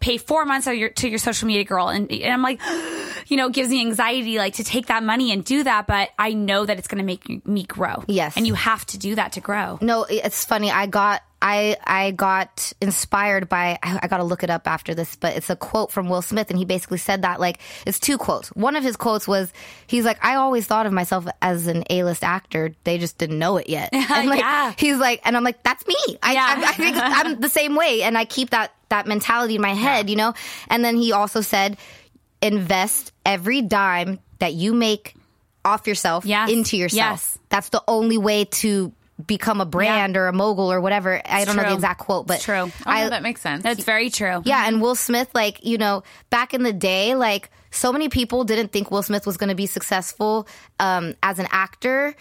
pay four months of your, to your social media girl. And, and I'm like, you know, it gives me anxiety like to take that money and do that, but I know that it's going to make me grow. Yes. and you have to do that to grow. No, it's funny. I got I I got inspired by I, I got to look it up after this, but it's a quote from Will Smith, and he basically said that like it's two quotes. One of his quotes was he's like I always thought of myself as an A list actor, they just didn't know it yet. And like Yeah. he's like, and I'm like that's me. I, Yeah. I, I think I'm the same way, and I keep that that mentality in my head, you know. And then he also said, invest every dime that you make off yourself Yes. into yourself. Yes. That's the only way to become a brand or a mogul or whatever. I don't know the exact quote, but It's true. Oh, no, that makes sense. That's very true. yeah, and Will Smith, like, you know, back in the day, like, so many people didn't think Will Smith was going to be successful um, as an actor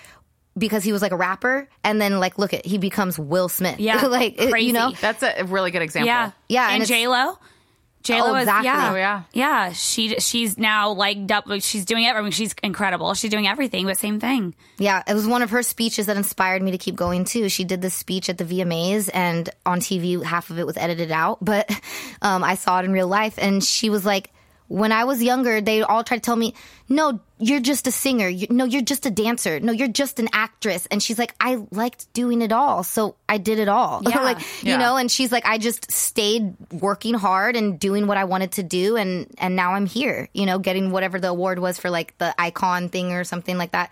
because he was like a rapper. And then, like, look at, he becomes Will Smith. Yeah. like, Crazy. you know? That's a really good example. Yeah, Yeah, and And, J Lo, J Lo Oh, is exactly. yeah, Oh, yeah. yeah. She she's now like double. She's doing everything. She's incredible. She's doing everything, but same thing. Yeah, it was one of her speeches that inspired me to keep going too. She did this speech at the VMAs, and on TV, half of it was edited out, but um, I saw it in real life. And she was like, "When I was younger, they all tried to tell me, no, you're just a singer. You, no, you're just a dancer. No, you're just an actress." And she's like, "I liked doing it all, so I did it all." Yeah. like you know. And she's like, "I just stayed working hard and doing what I wanted to do, and and now I'm here. You know, getting whatever the award was for like the icon thing or something like that."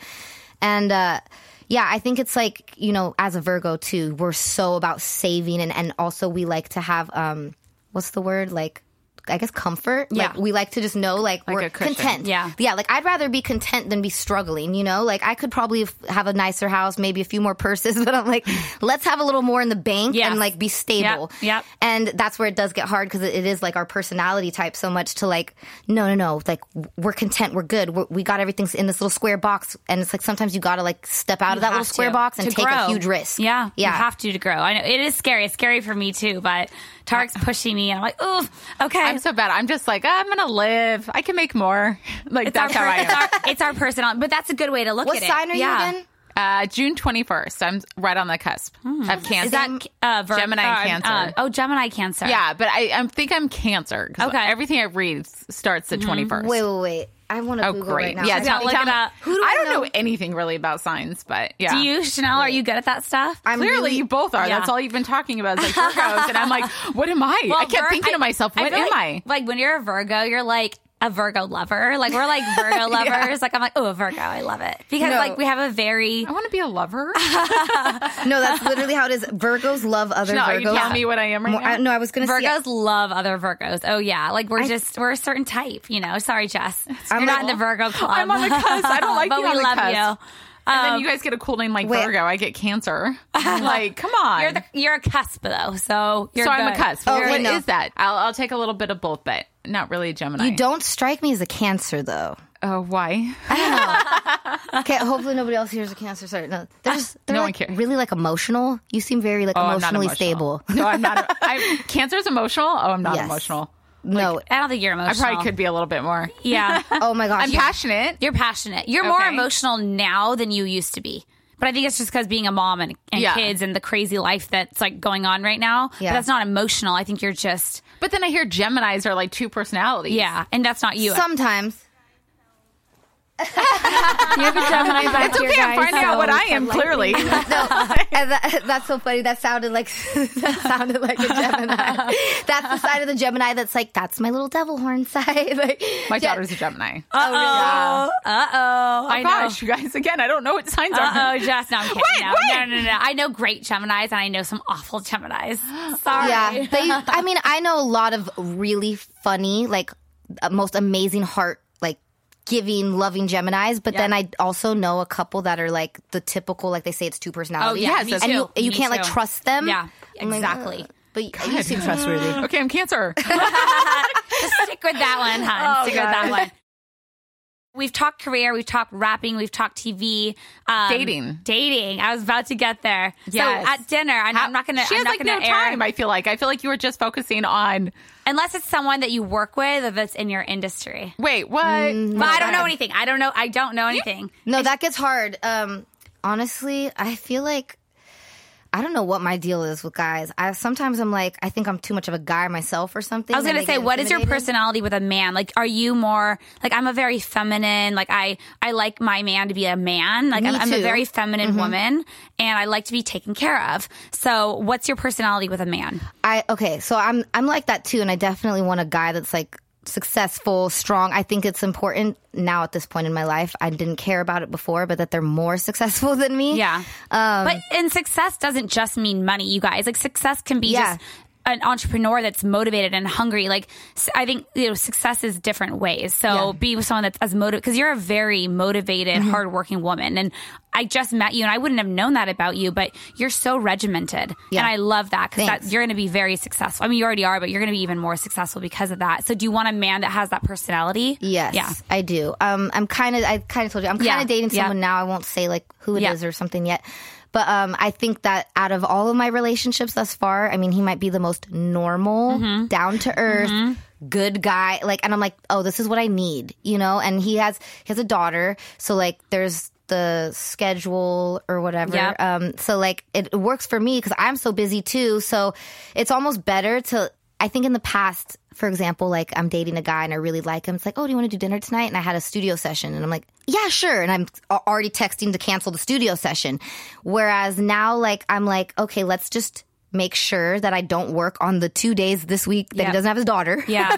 And uh, yeah, I think it's like, you know, as a Virgo too, we're so about saving and, and also we like to have um what's the word? Like I guess comfort. Like Yeah. we like to just know like, Like we're content. Yeah. Yeah. Like I'd rather be content than be struggling, you know? Like I could probably have a nicer house, maybe a few more purses, but I'm like, let's have a little more in the bank Yes. and like be stable. Yep, yep. And that's where it does get hard because it, it is like our personality type so much to like, no, no, no, like we're content, we're good, we're, we got everything in this little square box, and it's like sometimes you got to like step out of that little square to, box and take grow. a huge risk. Yeah, yeah. You have to to grow. I know it is scary. It's scary for me too. But Tarek's pushing me, and I'm like, oh, okay. I'm so bad. I'm just like, I'm gonna live. I can make more. Like it's our, that's how I per- it's am. our it's our personality, but that's a good way to look what at it. What sign are yeah. you again? Uh, June 21st. I'm right on the cusp of Cancer. Is that uh, Vir- Gemini uh, Cancer. uh, oh, Gemini Cancer. yeah, but I, I think I'm Cancer. Okay. Everything I read starts the 21st. Wait, wait, wait. I want to Oh, Google great. right now. Yeah, tell Tell it me. Who do I I don't know? know? anything really about signs, but yeah. Do you, Chanel? Are you good at that stuff? I'm Clearly, really- you both are. Yeah. That's all you've been talking about is like Virgos, and I'm like, what am I? I kept Vir- thinking to myself, what feel am like, I? Like when you're a Virgo, you're like a Virgo lover. Like we're like Virgo lovers. Like I'm like, oh, a Virgo, I love it because No. like we have a very I want to be a lover. No, that's literally how it is. Virgos love other no, are Virgos. you telling me what I am right More- uh, now? I, no, I was going to say. Virgos love other Virgos. Oh yeah, like we're just we're a certain type. You know. Sorry, Jess. I'm You're not in the Virgo club. I'm on the cusp. I don't like but you we on the love cusp. you. And then you um, guys get a cool name like wait. Virgo. I get Cancer. like, come on. You're the you're a cusp though, so you're so I'm a cusp. Oh, What no. is that? I'll, I'll take a little bit of both, but not really a Gemini. You don't strike me as a Cancer, though. Oh, why? Ah. Okay, hopefully nobody else here's a Cancer. Sorry, no, they're just they're No one cares. really like emotional. You seem very like Oh, emotionally emotional. stable. No, I'm not. I'm, Cancer's emotional. Oh, I'm not Yes. emotional. No, I don't think you're emotional. I probably could be a little bit more. Yeah. oh my gosh, I'm passionate. You're passionate. You're more emotional now than you used to be. But I think it's just because being a mom and, and Yeah. kids and the crazy life that's like going on right now. Yeah. But that's not emotional. I think you're just But then I hear Geminis are like two personalities. yeah, and that's not you. Sometimes. You have a Gemini back It's here, okay. I'm guys, finding out what I am. Clearly, no, and that, that's so funny. That sounded like that sounded like a Gemini. that's the side of the Gemini that's like that's my little devil horn side. like, my yeah. daughter's a Gemini. Uh-oh. Uh-oh. I oh know. gosh, you guys! Again, I don't know what signs Uh are. oh, Jess. No, I'm kidding. Wait, no, wait. no, no, no, no. I know great Geminis and I know some awful Geminis. Sorry. Yeah, they. I mean, I know a lot of really funny, like uh, most amazing heart, like giving, loving Geminis. But then I also know a couple that are like the typical, like they say it's two personalities. Oh, yeah, Yes, me that's- and too. you you Me can't like trust them. Yeah, oh I'm like, exactly. "Ugh." but you seem trustworthy. Okay, I'm Cancer. Just stick with that one, hun. Oh, stick God. with that one. We've talked career, we've talked rapping, we've talked TV, um, Dating. dating. I was about to get there. Yes. So at dinner, and I'm not gonna. She I'm has not like no air, time. I feel like. I feel like you were just focusing on. unless it's someone that you work with or that's in your industry. Wait, what? But I don't that- know anything. I don't know. I don't know anything. No, that gets hard. Um, honestly, I feel like I don't know what my deal is with guys. I sometimes I'm like, I think I'm too much of a guy myself or something. I was gonna say, what is your personality with a man? Like, are you more like I'm a very feminine? Like, I I like my man to be a man. Like, I'm, I'm a very feminine mm-hmm. woman, and I like to be taken care of. So, what's your personality with a man? I okay, so I'm I'm like that too, and I definitely want a guy that's like successful, strong. I think it's important now at this point in my life. I didn't care about it before, but that they're more successful than me. Yeah, Um, but and success doesn't just mean money, you guys. Like, success can be Yeah. just an entrepreneur that's motivated and hungry. Like, I think you know, success is different ways. So, Yeah. be with someone that's as motivated because you're a very motivated, Mm-hmm. hardworking woman, and I just met you, and I wouldn't have known that about you, but you're so regimented, Yeah. and I love that because you're going to be very successful. I mean, you already are, but you're going to be even more successful because of that. So, do you want a man that has that personality? Yes, Yeah. I do. Um, I'm kind of, I kind of told you, I'm kind Yeah, of dating yeah. someone now. I won't say like who it is or something yet. But um, I think that out of all of my relationships thus far, I mean, he might be the most normal, Mm-hmm. down to earth, good guy. Like, and I'm like, oh, this is what I need, you know. And he has he has a daughter, so like, there's the schedule or whatever. Yep. Um, so like, it works for me because I'm so busy too. So it's almost better to. I think in the past, for example, like I'm dating a guy and I really like him. It's like, oh, do you want to do dinner tonight? And I had a studio session, and I'm like, yeah, sure. And I'm already texting to cancel the studio session. Whereas now, like, I'm like, okay, let's just make sure that I don't work on the two days this week that Yep. he doesn't have his daughter. Yeah.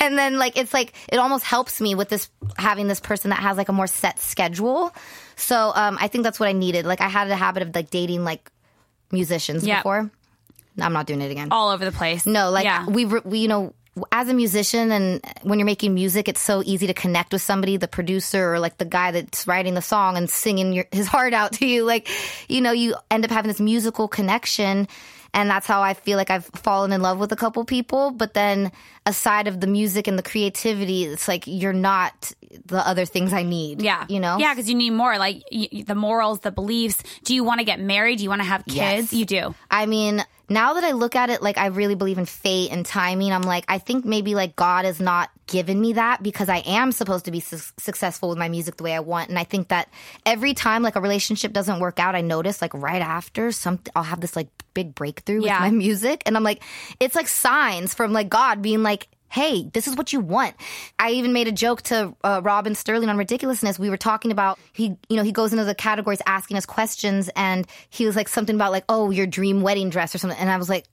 and then like it's like it almost helps me with this having this person that has like a more set schedule. So um, I think that's what I needed. Like I had a habit of like dating like musicians Yep. before. I'm not doing it again. All over the place. No, like yeah. we, we, you know, as a musician and when you're making music, it's so easy to connect with somebody, the producer or like the guy that's writing the song and singing your, his heart out to you. Like, you know, you end up having this musical connection. And that's how I feel like I've fallen in love with a couple people. But then aside of the music and the creativity, it's like you're not the other things I need. Yeah. You know? Yeah, because you need more. Like y- the morals, the beliefs. Do you want to get married? Do you want to have kids? Yes. You do. I mean, now that I look at it, like I really believe in fate and timing. I'm like, I think maybe like God has not given me that because I am supposed to be su- successful with my music the way I want. And I think that every time like a relationship doesn't work out, I notice like right after something, I'll have this like big breakthrough Yeah. with my music. And I'm like, it's like signs from like God being like, Hey, this is what you want. I even made a joke to uh, Rob and Sterling on ridiculousness. We were talking about he, you know, he goes into the categories asking us questions, and he was like something about like, oh, your dream wedding dress or something. And I was like,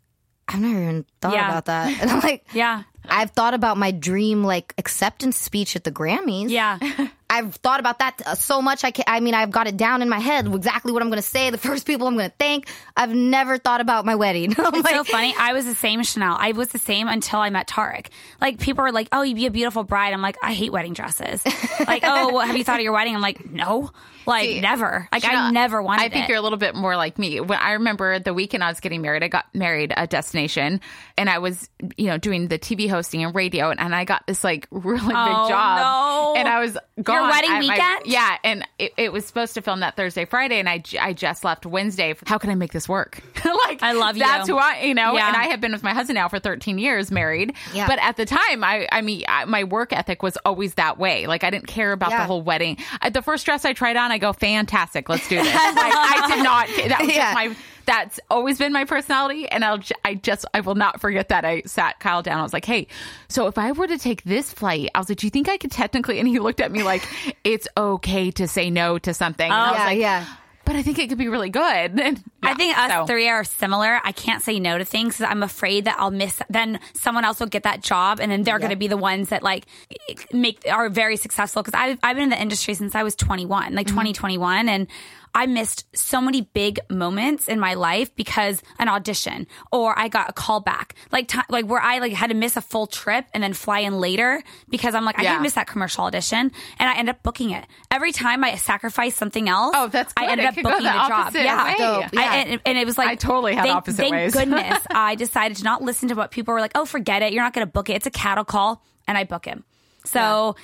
I've never even thought Yeah. about that. And I'm like, Yeah. I've thought about my dream like acceptance speech at the Grammys. Yeah. I've thought about that uh, so much. I can, I mean, I've got it down in my head exactly what I'm going to say, the first people I'm going to thank. I've never thought about my wedding. It's so funny. I was the same, Chanel. I was the same until I met Tarek. Like people were like, "Oh, you'd be a beautiful bride." I'm like, I hate wedding dresses. like, oh, well, have you thought of your wedding? I'm like, no, like See, never. Like I Chanel, never wanted. I think it. you're a little bit more like me. When I remember the weekend I was getting married, I got married at Destination, and I was, you know, doing the TV hosting and radio, and, and I got this like really big Oh, job, no. and I was gone wedding at my- weekend? yeah, and it, it was supposed to film that Thursday, Friday, and I, I just left Wednesday. How can I make this work? like I love you. That's who I, you know, Yeah. and I have been with my husband now for 13 years, married. Yeah. But at the time, I, I mean, I, my work ethic was always that way. Like I didn't care about the whole wedding. I, the first dress I tried on, I go, fantastic, let's do this. like, I did not. That was Yeah. just my. That's always been my personality. And I'll, I just, I will not forget that. I sat Kyle down. I was like, hey, so if I were to take this flight, I was like, do you think I could technically? And he looked at me like, it's okay to say no to something. Was oh, yeah, like, yeah. but I think it could be really good. And, I think us so- three are similar. I can't say no to things because I'm afraid that I'll miss. Then someone else will get that job, and then they're going to be the ones that like make are very successful. Because I've I've been in the industry since I was 21, like mm-hmm. 2021, and I missed so many big moments in my life because an audition or I got a call back, like ti like where I like had to miss a full trip and then fly in later because I'm like I Yeah. didn't miss that commercial audition, and I end up booking it. Every time I sacrifice something else, Oh, that's I good. ended It up booking the the, job. opposite Yeah, way. Dope. I- Yeah. And, and it was like I totally had thank, opposite thank ways. goodness I decided to not listen to what people were like. Oh, forget it. You're not going to book it. It's a cattle call, and I book him. So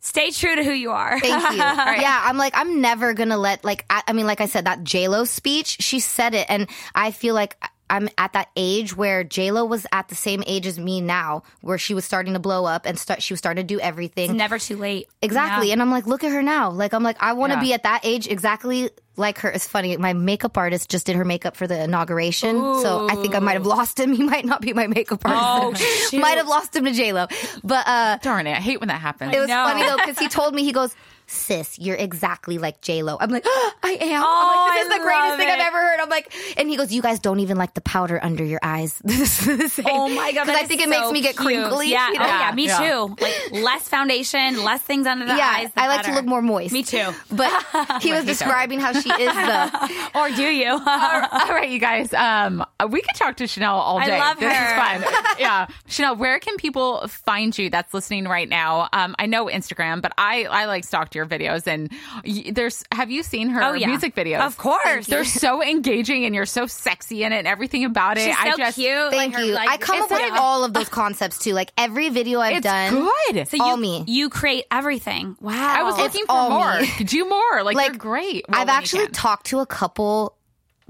stay true to who you are. Thank you. Yeah, I'm like, I'm never gonna let like, I, I mean, like I said, that J Lo speech, she said it, and I feel like I'm at that age where J Lo was at the same age as me now, where she was starting to blow up and start, she was starting to do everything. It's Never too late. Exactly. Yeah. And I'm like, look at her now. Like, I'm like, I want to Yeah. be at that age exactly like her. It's funny. My makeup artist just did her makeup for the inauguration. So I think I might have lost him. He might not be my makeup artist. Oh, might have lost him to J-Lo. But, uh, Darn it. I hate when that happens. it was know. funny though, because he told me, he goes, sis, you're exactly like J-Lo. I'm like, I am. Oh, I'm like, this is I the greatest love thing I've ever heard. I'm like, and he goes, you guys don't even like the powder under your eyes. This is the same. Oh my god! Because I think is it makes me get cute. crinkly. Yeah. you know? Oh yeah. Me Yeah. too. Like less foundation, less things under the Yeah, eyes. the I like to look more moist. Me too. But he was describing how she is the Or do you? all right, you guys. Um, we could talk to Chanel all I day. love this her. is fun. yeah, Chanel, where can people find you? That's listening right now. Um, I know Instagram, but I I like stalked your videos, and y- there's. Have you seen her Oh, yeah. music videos? Of course. they're so engaging, and you're so sexy in it, and everything about it. She's I so just, cute. Thank like her, you. like, I come up with not even- all of those concepts too. Like every video I've It's done. good. So you, all me. You create everything. Wow. I was It's looking for all more. me. Do more. Like, Like, they're great. Well, I've actually talked to a couple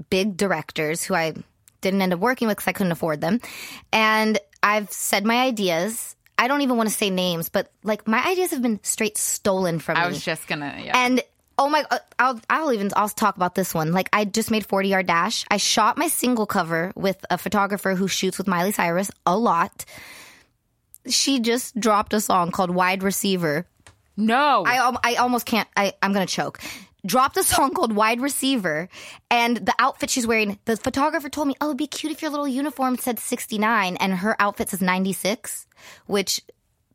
big directors who I didn't end up working with because I couldn't afford them, and I've said my ideas. I don't even want to say names, but like my ideas have been straight stolen from I me. was just gonna. Yeah. And oh my, uh, I'll I'll even I'll talk about this one. Like I just made forty yard dash. I shot my single cover with a photographer who shoots with Miley Cyrus a lot. She just dropped a song called Wide Receiver. no. I I almost can't. I I'm gonna choke. Dropped a song called Wide Receiver, and the outfit she's wearing. The photographer told me, "Oh, it'd be cute if your little uniform said 69," and her outfit says 96, which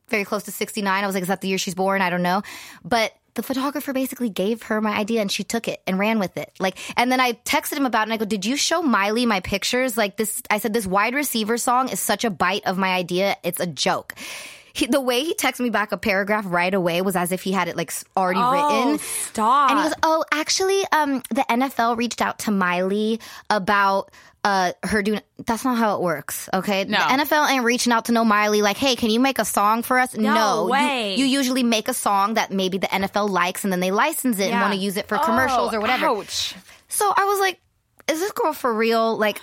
very close to 69. I was like, "Is that the year she's born?" I don't know, but the photographer basically gave her my idea and she took it and ran with it. Like, and then I texted him about it and I go, "Did you show Miley my pictures? Like this?" I said, "This wide receiver song is such a bite of my idea. It's a joke." He, the way he texted me back a paragraph right away was as if he had it like already written. stop. And he goes, "Oh, actually, um, the NFL reached out to Miley about uh her doing. That's not how it works. Okay, No. the NFL ain't reaching out to no Miley like, hey, can you make a song for us? No, You- way. You, usually make a song that maybe the NFL likes, and then they license it and want to use it for commercials Oh, or whatever. Ouch. So I was like, is this girl for real? Like,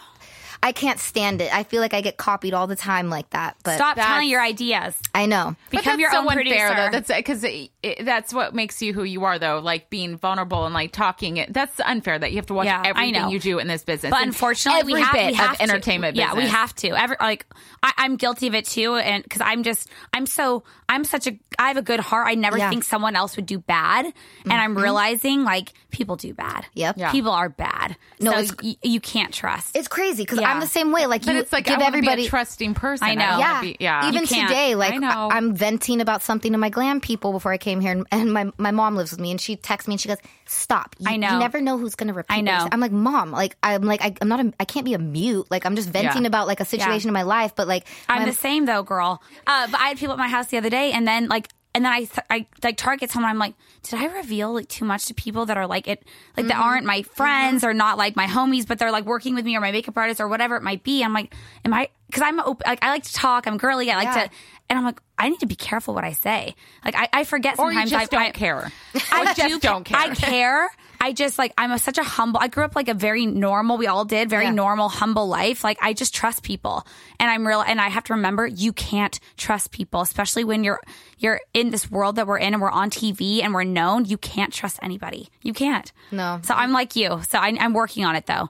I can't stand it. I feel like I get copied all the time like that. But Stop telling your ideas. I know. But Become that's your so own unfair, producer. though. That's because it, it, that's what makes you who you are, though. Like being vulnerable and like talking. It that's unfair that you have to watch Yeah, I everything know. you do in this business. But And unfortunately, every we have, bit we have of to. entertainment. Yeah, we have to. Every like, I, I'm guilty of it too, and because I'm just, I'm so, I'm such a, I have a good heart. I never Yeah. think someone else would do bad, and I'm mm-hmm. realizing like people do bad. Yep. Yeah. people are bad. No, so it's- y- you can't trust. It's crazy because Yeah. I'm the same way. Like But you it's like give I everybody be a trusting person. I know. don't yeah. be- yeah. Even today, like I know. I, am venting about something to my glam people before I came here, and, and my my mom lives with me, and she texts me and she goes, "Stop! You, I know. You never know who's going to repeat." I know. This. I'm like, "Mom, like I'm like I, I'm not. A, I can't be a mute. Like I'm just venting Yeah. about like a situation in my life, but like I'm my- the same though, girl. Uh, but I had people at my house the other day, and then like, and then I, th- I like Target someone. I'm like, did I reveal like too much to people that are like it, like that aren't my mm-hmm. Mm-hmm. friends or not like my homies, but they're like working with me or my makeup artist or whatever it might be. I'm like, am I? Because I'm open. Like I like to talk. I'm girly. I like Yeah. to, and I'm like, I need to be careful what I say. Like I, I forget or sometimes. you just I, don't I, care. I Or just do, don't care. I care. I just like I'm a, such a humble. I grew up like a very normal. We all did very Yeah. normal, humble life. Like I just trust people, and I'm real. And I have to remember you can't trust people, especially when you're you're in this world that we're in and we're on TV and we're known. You can't trust anybody. You can't. No. So I'm like you. So I, I'm working on it though.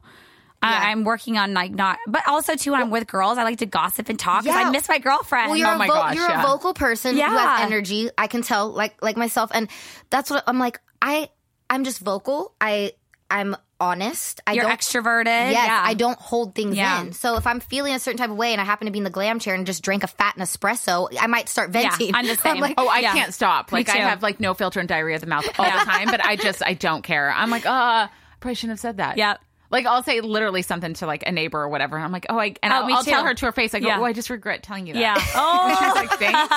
I, I'm working on like not, but also too when I'm with girls, I like to gossip and talk because Yeah. I miss my girlfriend. Well, you're, Oh a, my vo- gosh, you're yeah. a vocal person who Yeah. has energy. I can tell, like like myself, and that's what I'm like. I I'm just vocal. I I'm honest. I You're don't extroverted. Yes, yeah. I don't hold things Yeah. in. So if I'm feeling a certain type of way and I happen to be in the glam chair and just drank a fat espresso, I might start venting. I'm the same. like, Oh, I Yeah. can't stop. Like I have like no filter and diarrhea of the mouth all the time, but I just I don't care. I'm like, uh, I probably shouldn't have said that. Yep. Like I'll say literally something to like a neighbor or whatever. And I'm like, oh, I and Oh, I'll, I'll tell her to her face. I go, Yeah. oh, I just regret telling you that. Yeah. And Oh, she's like, thanks.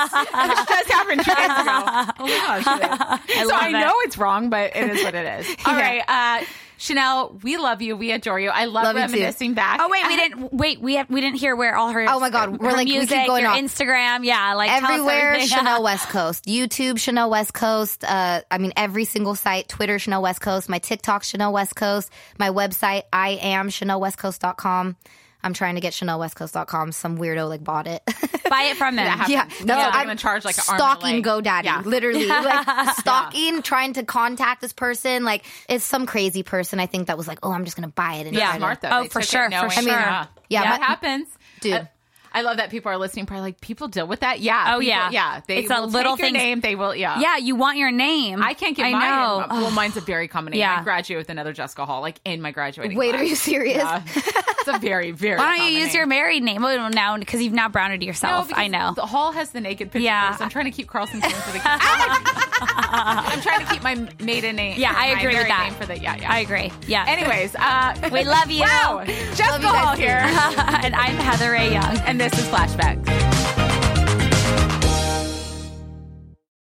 Which does happen two days ago. Oh my gosh. so love I know it's wrong, but it is what it is. All right, uh, Chanel, we love you. We adore you. I love, Love reminiscing back. oh wait, we didn't wait. We have, we didn't hear where all her. Oh my God, we're like- we keep music, going your off. Instagram, yeah, like everywhere. Chanel West Coast. YouTube Chanel West Coast. Uh, I mean every single site. Twitter Chanel West Coast. My TikTok Chanel West Coast. My website I am chanel west ChanelWestCoast.com. I'm trying to get ChanelWestCoast.com. Some weirdo like bought it. Buy it from them. Yeah, no, no, they're I'm gonna charge like an arm and a stalking. GoDaddy. Yeah. Literally, like stalking, trying to contact this person. Like it's some crazy person. I think that was like, oh, I'm just gonna buy it. And Yeah. try to- smart though. Oh, They for took it sure, for knowing- sure. Yeah, Yeah, that my- happens, Dude. I, love that people are listening. Probably like people deal with that. Yeah. Oh, people- yeah. yeah. They It's a little things- name. They will. Yeah. Yeah, you want your name. I can't get I mine. know. in- well, mine's a very common name. Yeah. I graduate with another Jessica Hall, like in my graduating. Wait, class. are you serious? Yeah. it's a very, very. Why don't you use name. your married name? Well, now because you've now branded No, yourself. because I know. The Hall has the naked picture. Yeah. first. I'm trying to keep Carlson clean for the. I'm trying to keep my maiden name. Yeah, I agree with that. For the yeah, yeah. I agree. Yeah. Anyways, uh, we love you. wow, Jessica you Hall here, and I'm Heather Rae Young. and this is Flashback.